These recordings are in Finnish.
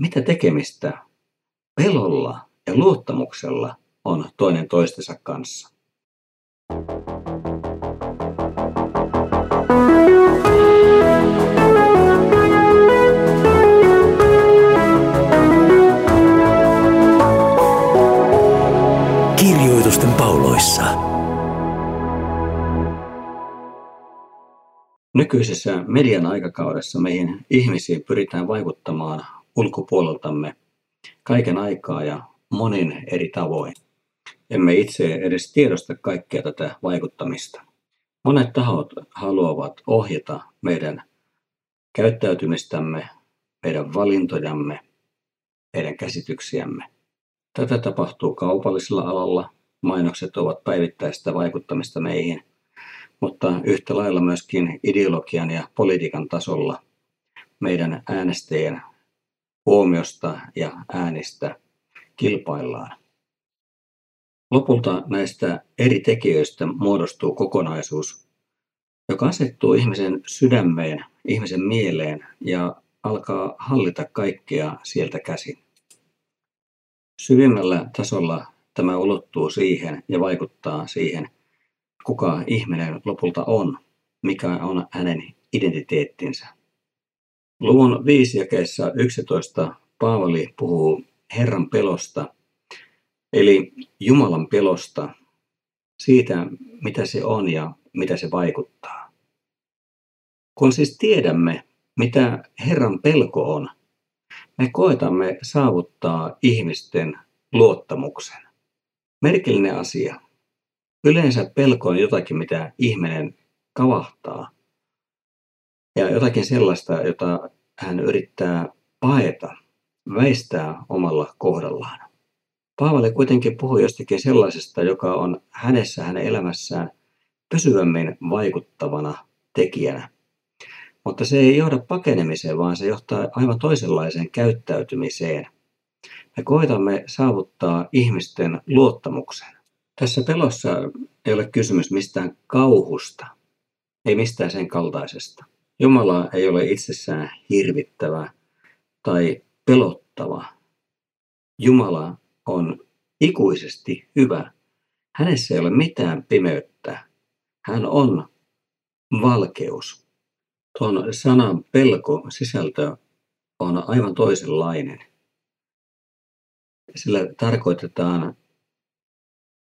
mitä tekemistä pelolla ja luottamuksella on toinen toistensa kanssa. Kirjoitusten pauloissa. Nykyisessä median aikakaudessa meihin ihmisiin pyritään vaikuttamaan ulkopuoleltamme kaiken aikaa ja monin eri tavoin. Emme itse edes tiedosta kaikkea tätä vaikuttamista. Monet tahot haluavat ohjata meidän käyttäytymistämme, meidän valintojamme, meidän käsityksiämme. Tätä tapahtuu kaupallisella alalla. Mainokset ovat päivittäistä vaikuttamista meihin, mutta yhtä lailla myöskin ideologian ja politiikan tasolla meidän äänestäjien huomiosta ja äänistä kilpaillaan. Lopulta näistä eri tekijöistä muodostuu kokonaisuus, joka asettuu ihmisen sydämeen, ihmisen mieleen ja alkaa hallita kaikkea sieltä käsin. Syvimmällä tasolla tämä ulottuu siihen ja vaikuttaa siihen, kuka ihminen lopulta on, mikä on hänen identiteettinsä. Luvun 5 jakeessa 11 Paavali puhuu Herran pelosta, eli Jumalan pelosta, siitä mitä se on ja mitä se vaikuttaa. Kun siis tiedämme, mitä Herran pelko on, me koetamme saavuttaa ihmisten luottamuksen. Merkillinen asia. Yleensä pelko on jotakin, mitä ihminen kavahtaa. Ja jotakin sellaista, jota hän yrittää paeta, väistää omalla kohdallaan. Paavali kuitenkin puhuu jostakin sellaisesta, joka on hänessä hänen elämässään pysyvämmin vaikuttavana tekijänä. Mutta se ei johda pakenemiseen, vaan se johtaa aivan toisenlaiseen käyttäytymiseen. Me koetamme saavuttaa ihmisten luottamuksen. Tässä pelossa ei ole kysymys mistään kauhusta, ei mistään sen kaltaisesta. Jumala ei ole itsessään hirvittävä tai pelottava. Jumala on ikuisesti hyvä. Hänessä ei ole mitään pimeyttä. Hän on valkeus. Tuon sanan pelko sisältö on aivan toisenlainen. Sillä tarkoitetaan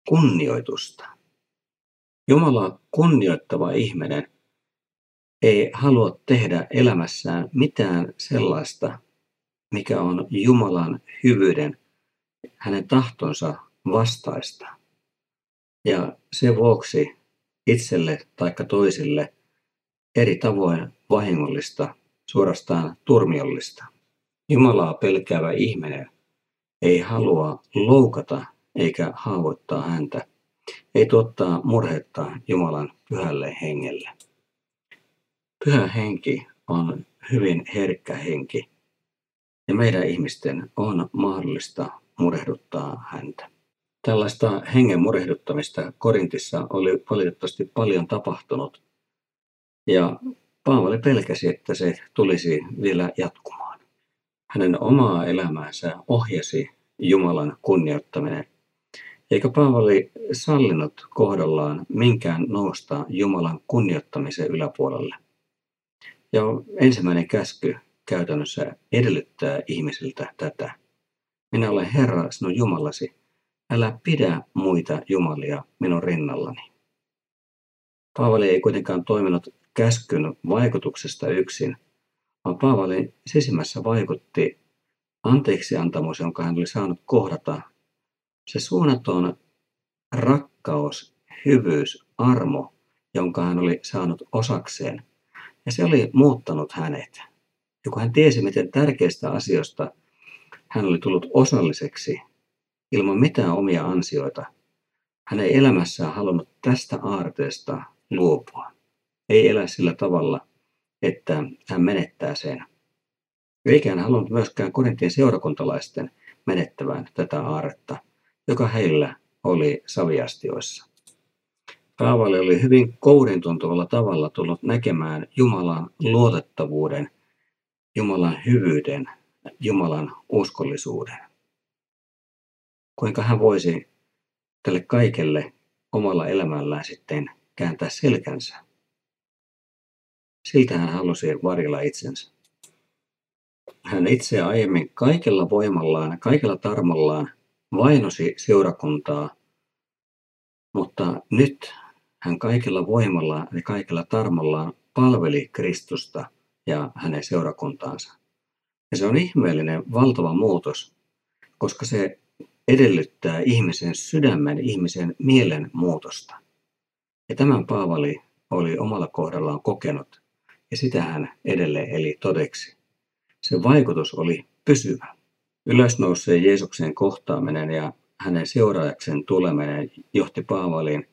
kunnioitusta. Jumala kunnioittava ihminen ei halua tehdä elämässään mitään sellaista, mikä on Jumalan hyvyyden, hänen tahtonsa vastaista. Ja sen vuoksi itselle tai toisille eri tavoin vahingollista, suorastaan turmiollista. Jumalaa pelkäävä ihminen ei halua loukata eikä haavoittaa häntä, ei tuottaa murhetta Jumalan pyhälle hengelle. Pyhä henki on hyvin herkkä henki, ja meidän ihmisten on mahdollista murehduttaa häntä. Tällaista hengen murehduttamista Korintissa oli valitettavasti paljon tapahtunut, ja Paavali pelkäsi, että se tulisi vielä jatkumaan. Hänen omaa elämäänsä ohjasi Jumalan kunnioittaminen, eikä Paavali sallinut kohdallaan minkään nousta Jumalan kunnioittamisen yläpuolelle. Ja ensimmäinen käsky käytännössä edellyttää ihmisiltä tätä. Minä olen Herra, sinun Jumalasi. Älä pidä muita jumalia minun rinnallani. Paavali ei kuitenkaan toiminut käskyn vaikutuksesta yksin, vaan Paavalin sisimmässä vaikutti anteeksiantamus, jonka hän oli saanut kohdata. Se suunnaton rakkaus, hyvyys, armo, jonka hän oli saanut osakseen. Ja se oli muuttanut hänet. Ja kun hän tiesi, miten tärkeistä asioista hän oli tullut osalliseksi ilman mitään omia ansioita, hän ei elämässään halunnut tästä aarteesta luopua. Ei elä sillä tavalla, että hän menettää sen. Eikä hän halunnut myöskään Korintien seurakuntalaisten menettävän tätä aaretta, joka heillä oli saviastioissa. Paavali oli hyvin kourintuntuvalla tavalla tullut näkemään Jumalan luotettavuuden, Jumalan hyvyyden Jumalan uskollisuuden. Kuinka hän voisi tälle kaikelle omalla elämällään sitten kääntää selkänsä. Siltä hän halusi varjella itsensä. Hän itse aiemmin kaikella voimallaan, kaikella tarmollaan vainosi seurakuntaa, mutta nyt hän kaikella voimallaan ja kaikella tarmollaan palveli Kristusta ja hänen seurakuntaansa. Ja se on ihmeellinen valtava muutos, koska se edellyttää ihmisen sydämen, ihmisen mielen muutosta. Ja tämän Paavali oli omalla kohdallaan kokenut, ja sitä hän edelleen eli todeksi. Se vaikutus oli pysyvä. Ylösnouseen Jeesuksen kohtaaminen ja hänen seuraajaksen tuleminen johti Paavalin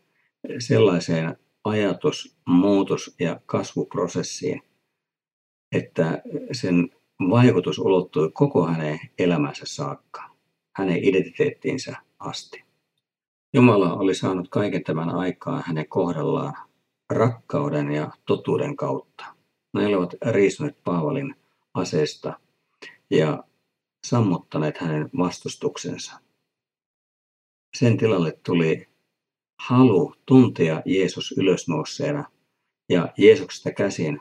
sellaiseen ajatus, muutos- ja kasvuprosessiin, että sen vaikutus ulottui koko hänen elämänsä saakka, hänen identiteettiinsä asti. Jumala oli saanut kaiken tämän aikaa hänen kohdallaan rakkauden ja totuuden kautta. Ne olivat riisuneet Paavalin aseesta ja sammuttaneet hänen vastustuksensa. Sen tilalle tuli halu tuntea Jeesus ylösnouseena ja Jeesuksesta käsin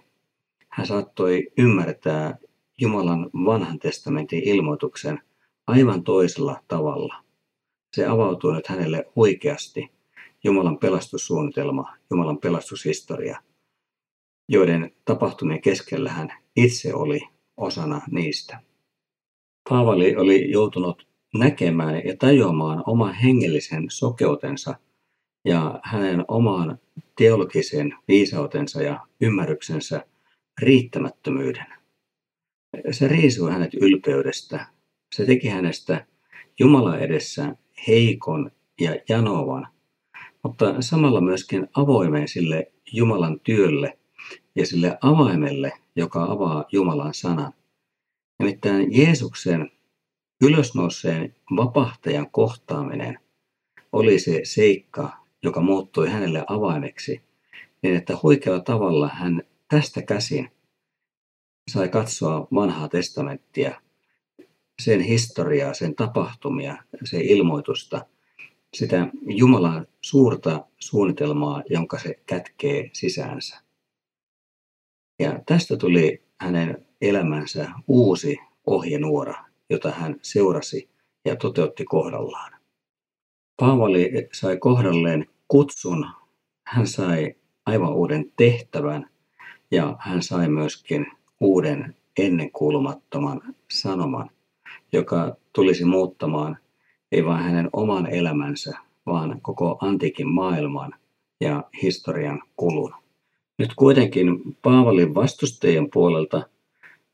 hän saattoi ymmärtää Jumalan vanhan testamentin ilmoituksen aivan toisella tavalla. Se avautui nyt hänelle huikeasti Jumalan pelastussuunnitelma, Jumalan pelastushistoria, joiden tapahtumien keskellä hän itse oli osana niistä. Paavali oli joutunut näkemään ja tajuamaan oman hengellisen sokeutensa ja hänen oman teologisen viisautensa ja ymmärryksensä riittämättömyyden. Se riisui hänet ylpeydestä. Se teki hänestä Jumala edessä heikon ja janovan, mutta samalla myöskin avoimen sille Jumalan työlle ja sille avaimelle, joka avaa Jumalan sanan. Nimittäin Jeesuksen ylösnouseen vapahtajan kohtaaminen oli se seikka, joka muuttui hänelle avaimeksi, niin että huikealla tavalla hän tästä käsin sai katsoa vanhaa testamenttia, sen historiaa, sen tapahtumia, sen ilmoitusta, sitä Jumalan suurta suunnitelmaa, jonka se kätkee sisäänsä. Ja tästä tuli hänen elämänsä uusi ohjenuora, jota hän seurasi ja toteutti kohdallaan. Paavali sai kohdalleen kutsun, hän sai aivan uuden tehtävän ja hän sai myöskin uuden ennenkuulumattoman sanoman, joka tulisi muuttamaan ei vain hänen oman elämänsä, vaan koko antiikin maailman ja historian kulun. Nyt kuitenkin Paavalin vastustajien puolelta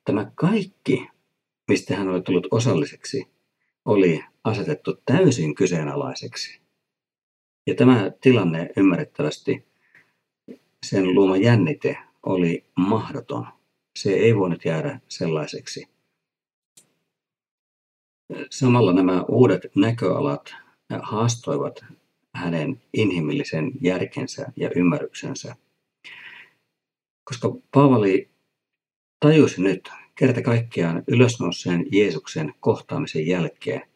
tämä kaikki, mistä hän oli tullut osalliseksi, oli asetettu täysin kyseenalaiseksi. Ja tämä tilanne ymmärrettävästi, sen luoma jännite oli mahdoton. Se ei voinut jäädä sellaiseksi. Samalla nämä uudet näköalat haastoivat hänen inhimillisen järkensä ja ymmärryksensä. Koska Paavali tajusi nyt kerta kaikkiaan ylösnouseen Jeesuksen kohtaamisen jälkeen,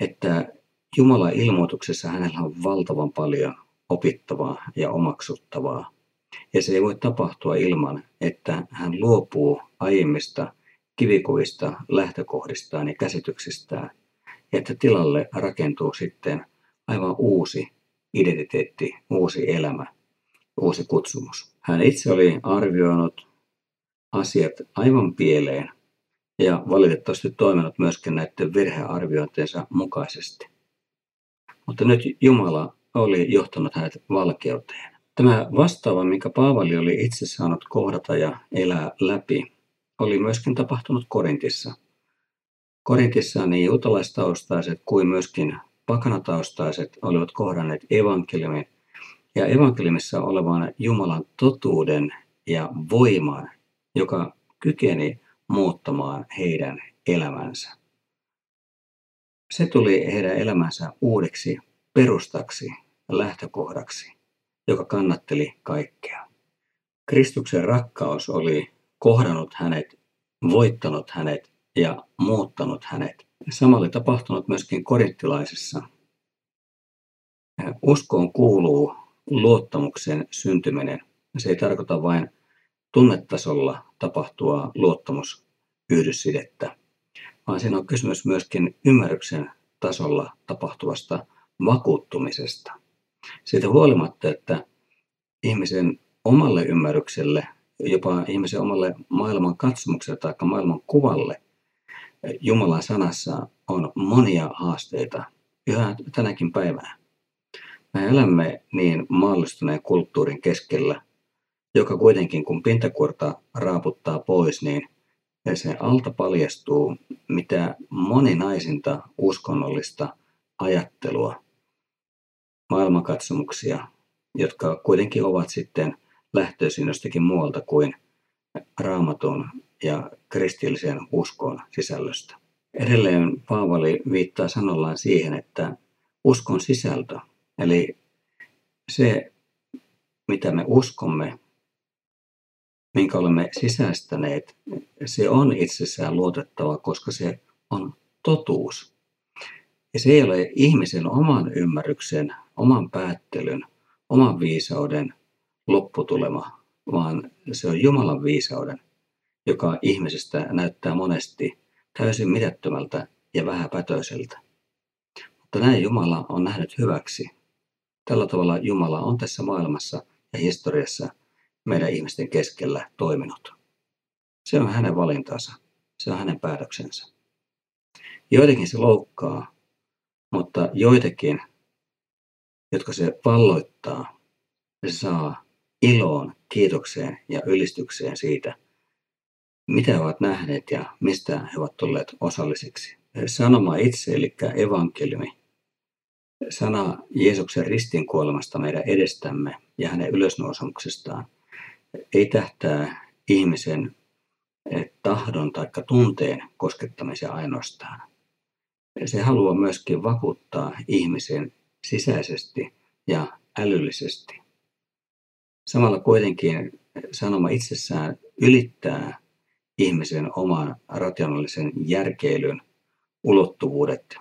että Jumalan ilmoituksessa hänellä on valtavan paljon opittavaa ja omaksuttavaa. Ja se ei voi tapahtua ilman, että hän luopuu aiemmista kivikuvista lähtökohdistaan ja käsityksistään, ja että tilalle rakentuu sitten aivan uusi identiteetti, uusi elämä, uusi kutsumus. Hän itse oli arvioinut asiat aivan pieleen ja valitettavasti toiminut myöskin näiden virhearviointiensa mukaisesti. Mutta nyt Jumala oli johtanut hänet valkeuteen. Tämä vastaava, minkä Paavali oli itse saanut kohdata ja elää läpi, oli myöskin tapahtunut Korintissa. Korintissa niin juutalaistaustaiset kuin myöskin pakanataustaiset olivat kohdanneet evankeliumin ja evankeliumissa olevan Jumalan totuuden ja voiman, joka kykeni muuttamaan heidän elämänsä. Se tuli heidän elämänsä uudeksi perustaksi, lähtökohdaksi, joka kannatteli kaikkea. Kristuksen rakkaus oli kohdannut hänet, voittanut hänet ja muuttanut hänet. Sama oli tapahtunut myöskin korinttilaisissa. Uskoon kuuluu luottamuksen syntyminen. Se ei tarkoita vain tunnetasolla tapahtua luottamusyhdyssidettä, vaan siinä on kysymys myöskin ymmärryksen tasolla tapahtuvasta vakuuttumisesta. Siitä huolimatta, että ihmisen omalle ymmärrykselle, jopa ihmisen omalle maailman katsomukselle tai maailman kuvalle Jumalan sanassa on monia haasteita yhä tänäkin päivänä. Me elämme niin maallistuneen kulttuurin keskellä, joka kuitenkin kun pintakuorta raaputtaa pois, niin se alta paljastuu mitä moninaisinta uskonnollista ajattelua, maailmankatsomuksia, jotka kuitenkin ovat sitten lähtöisin jostakin muualta kuin raamatun ja kristillisen uskon sisällöstä. Edelleen Paavali viittaa sanollaan siihen, että uskon sisältö, eli se, mitä me uskomme, minkä olemme sisäistäneet, se on itsessään luotettava, koska se on totuus. Ja se ei ole ihmisen oman ymmärryksen, oman päättelyn, oman viisauden lopputulema, vaan se on Jumalan viisauden, joka ihmisestä näyttää monesti täysin mitättömältä ja vähäpätöiseltä. Mutta näin Jumala on nähnyt hyväksi. Tällä tavalla Jumala on tässä maailmassa ja historiassa meidän ihmisten keskellä toiminut. Se on hänen valintansa. Se on hänen päätöksensä. Joitakin se loukkaa, mutta joitakin, jotka se valloittaa, se saa iloon, kiitokseen ja ylistykseen siitä, mitä he ovat nähneet ja mistä he ovat tulleet osallisiksi. Sanoma itse, eli evankeliumi, sana Jeesuksen ristin kuolemasta meidän edestämme ja hänen ylösnousemuksestaan, ei tähtää ihmisen tahdon tai tunteen koskettamisen ainoastaan. Se haluaa myöskin vakuuttaa ihmisen sisäisesti ja älyllisesti. Samalla kuitenkin sanoma itsessään ylittää ihmisen oman rationaalisen järkeilyn ulottuvuudet.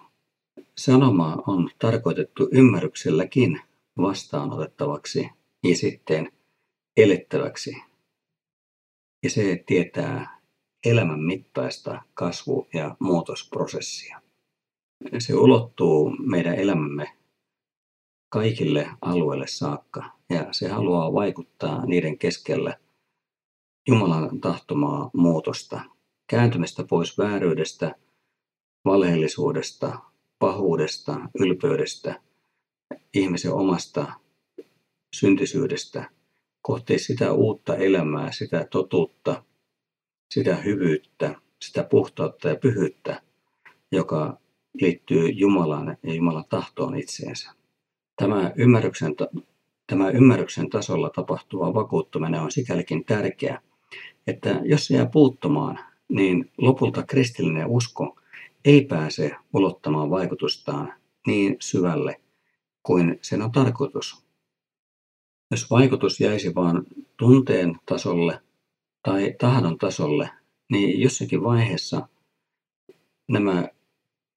Sanoma on tarkoitettu ymmärrykselläkin vastaanotettavaksi ja sitten elettäväksi. Ja se tietää elämän mittaista kasvu- ja muutosprosessia. Se ulottuu meidän elämämme kaikille alueille saakka ja se haluaa vaikuttaa niiden keskellä Jumalan tahtomaa muutosta, kääntymistä pois vääryydestä, valheellisuudesta, pahuudesta, ylpeydestä, ihmisen omasta syntisyydestä kohti sitä uutta elämää, sitä totuutta, sitä hyvyyttä, sitä puhtautta ja pyhyyttä, joka liittyy Jumalaan ja Jumalan tahtoon itseensä. Tämä ymmärryksen, tämä ymmärryksen tasolla tapahtuva vakuuttuminen on sikälikin tärkeä, että jos se jää puuttumaan, niin lopulta kristillinen usko ei pääse ulottamaan vaikutustaan niin syvälle kuin sen on tarkoitus. Jos vaikutus jäisi vain tunteen tasolle tai tahdon tasolle, niin jossakin vaiheessa nämä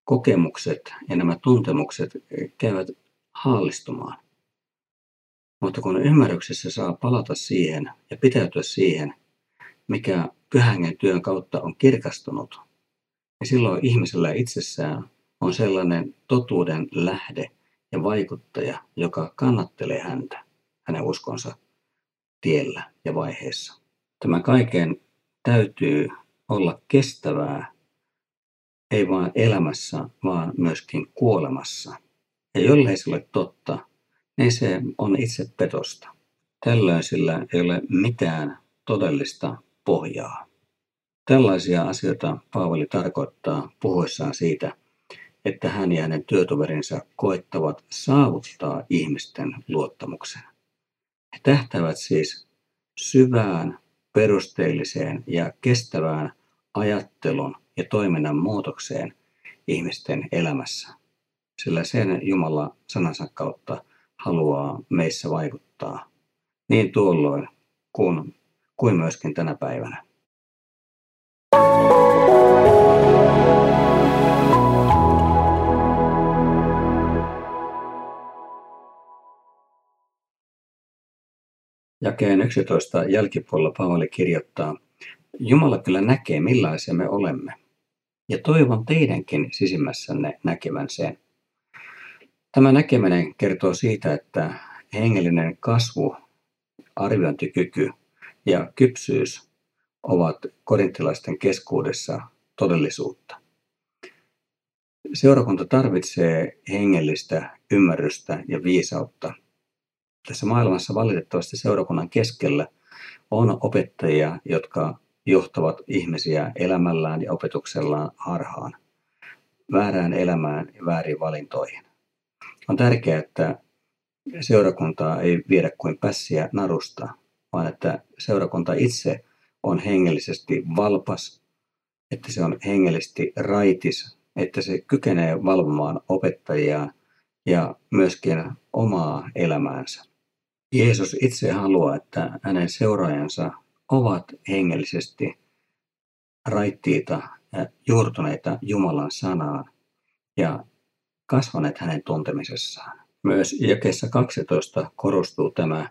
kokemukset ja nämä tuntemukset käyvät haallistumaan. Mutta kun ymmärryksessä saa palata siihen ja pitäytyä siihen, mikä pyhängen työn kautta on kirkastunut, niin silloin ihmisellä itsessään on sellainen totuuden lähde ja vaikuttaja, joka kannattelee häntä hänen uskonsa tiellä ja vaiheessa. Tämä kaiken täytyy olla kestävää, ei vain elämässä, vaan myöskin kuolemassa. Ja jollei se ole totta, niin se on itse petosta. Tällöin sillä ei ole mitään todellista pohjaa. Tällaisia asioita Paavali tarkoittaa puhuessaan siitä, että hän ja hänen työtoverinsa koettavat saavuttaa ihmisten luottamuksen. He tähtävät siis syvään, perusteelliseen ja kestävään ajattelun ja toiminnan muutokseen ihmisten elämässä, sillä sen Jumala sanansa kautta haluaa meissä vaikuttaa niin tuolloin kuin, kuin myöskin tänä päivänä. Jakeen 11 jälkipuolella Paavali kirjoittaa, Jumala kyllä näkee millaisia me olemme, ja toivon teidänkin sisimmässänne näkevän sen. Tämä näkeminen kertoo siitä, että hengellinen kasvu, arviointikyky ja kypsyys ovat korintilaisten keskuudessa todellisuutta. Seurakunta tarvitsee hengellistä ymmärrystä ja viisautta. Tässä maailmassa valitettavasti seurakunnan keskellä on opettajia, jotka johtavat ihmisiä elämällään ja opetuksellaan harhaan, väärään elämään ja väärin valintoihin. On tärkeää, että seurakuntaa ei viedä kuin pässiä narusta, vaan että seurakunta itse on hengellisesti valpas, että se on hengellisesti raitis, että se kykenee valvomaan opettajiaan ja myöskin omaa elämäänsä. Jeesus itse haluaa, että hänen seuraajansa ovat hengellisesti raittiita ja juurtuneita Jumalan sanaan ja kasvaneet hänen tuntemisessaan. Myös jakessa 12 korostuu tämä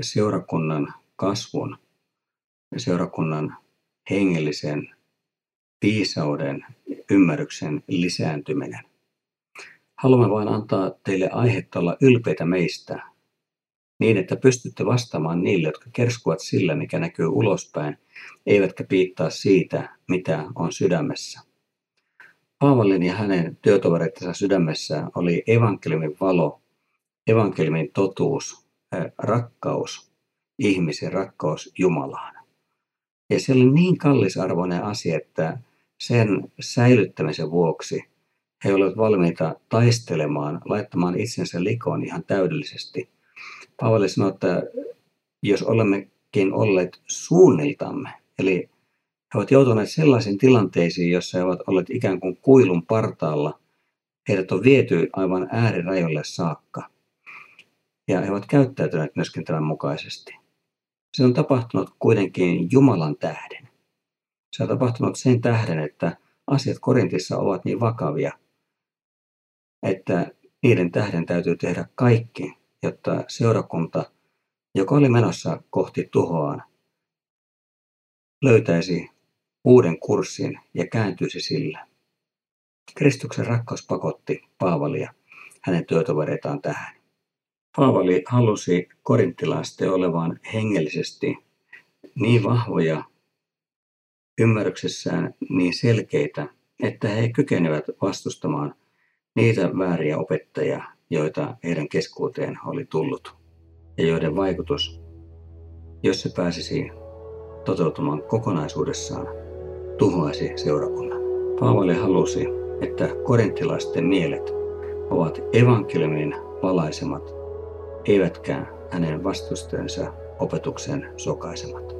seurakunnan kasvun, seurakunnan hengellisen viisauden, ymmärryksen lisääntyminen. Haluamme vain antaa teille aihetta olla ylpeitä meistä, niin että pystytte vastaamaan niille, jotka kerskuvat sillä, mikä näkyy ulospäin, eivätkä piittaa siitä, mitä on sydämessä. Paavalin ja hänen työtovereittensa sydämessä oli evankeliumin valo, evankeliumin totuus, rakkaus ihmisen, rakkaus Jumalaan. Ja se oli niin kallisarvoinen asia, että sen säilyttämisen vuoksi he olivat valmiita taistelemaan, laittamaan itsensä likoon ihan täydellisesti. Paavali sanoi, että jos olemmekin olleet suunniltamme, eli he ovat joutuneet sellaisiin tilanteisiin, joissa he ovat olleet ikään kuin kuilun partaalla. Heidät on viety aivan äärirajoille saakka. Ja he ovat käyttäytyneet myöskin tämän mukaisesti. Se on tapahtunut kuitenkin Jumalan tähden. Se on tapahtunut sen tähden, että asiat Korintissa ovat niin vakavia, että niiden tähden täytyy tehdä kaikki, jotta seurakunta, joka oli menossa kohti tuhoaan, löytäisi uuden kurssin ja kääntyisi sillä. Kristuksen rakkaus pakotti Paavalia hänen työtovereitaan tähän. Paavali halusi korinttilaisten olevan hengellisesti niin vahvoja, ymmärryksessään niin selkeitä, että he kykenevät vastustamaan niitä vääriä opettajia, joita heidän keskuuteen oli tullut, ja joiden vaikutus, jos se pääsisi toteutumaan kokonaisuudessaan, tuhoaisi seurakunnan. Paavali halusi, että korinttilaisten mielet ovat evankeliumin valaisemat, eivätkä hänen vastustensa opetuksen sokaisemat.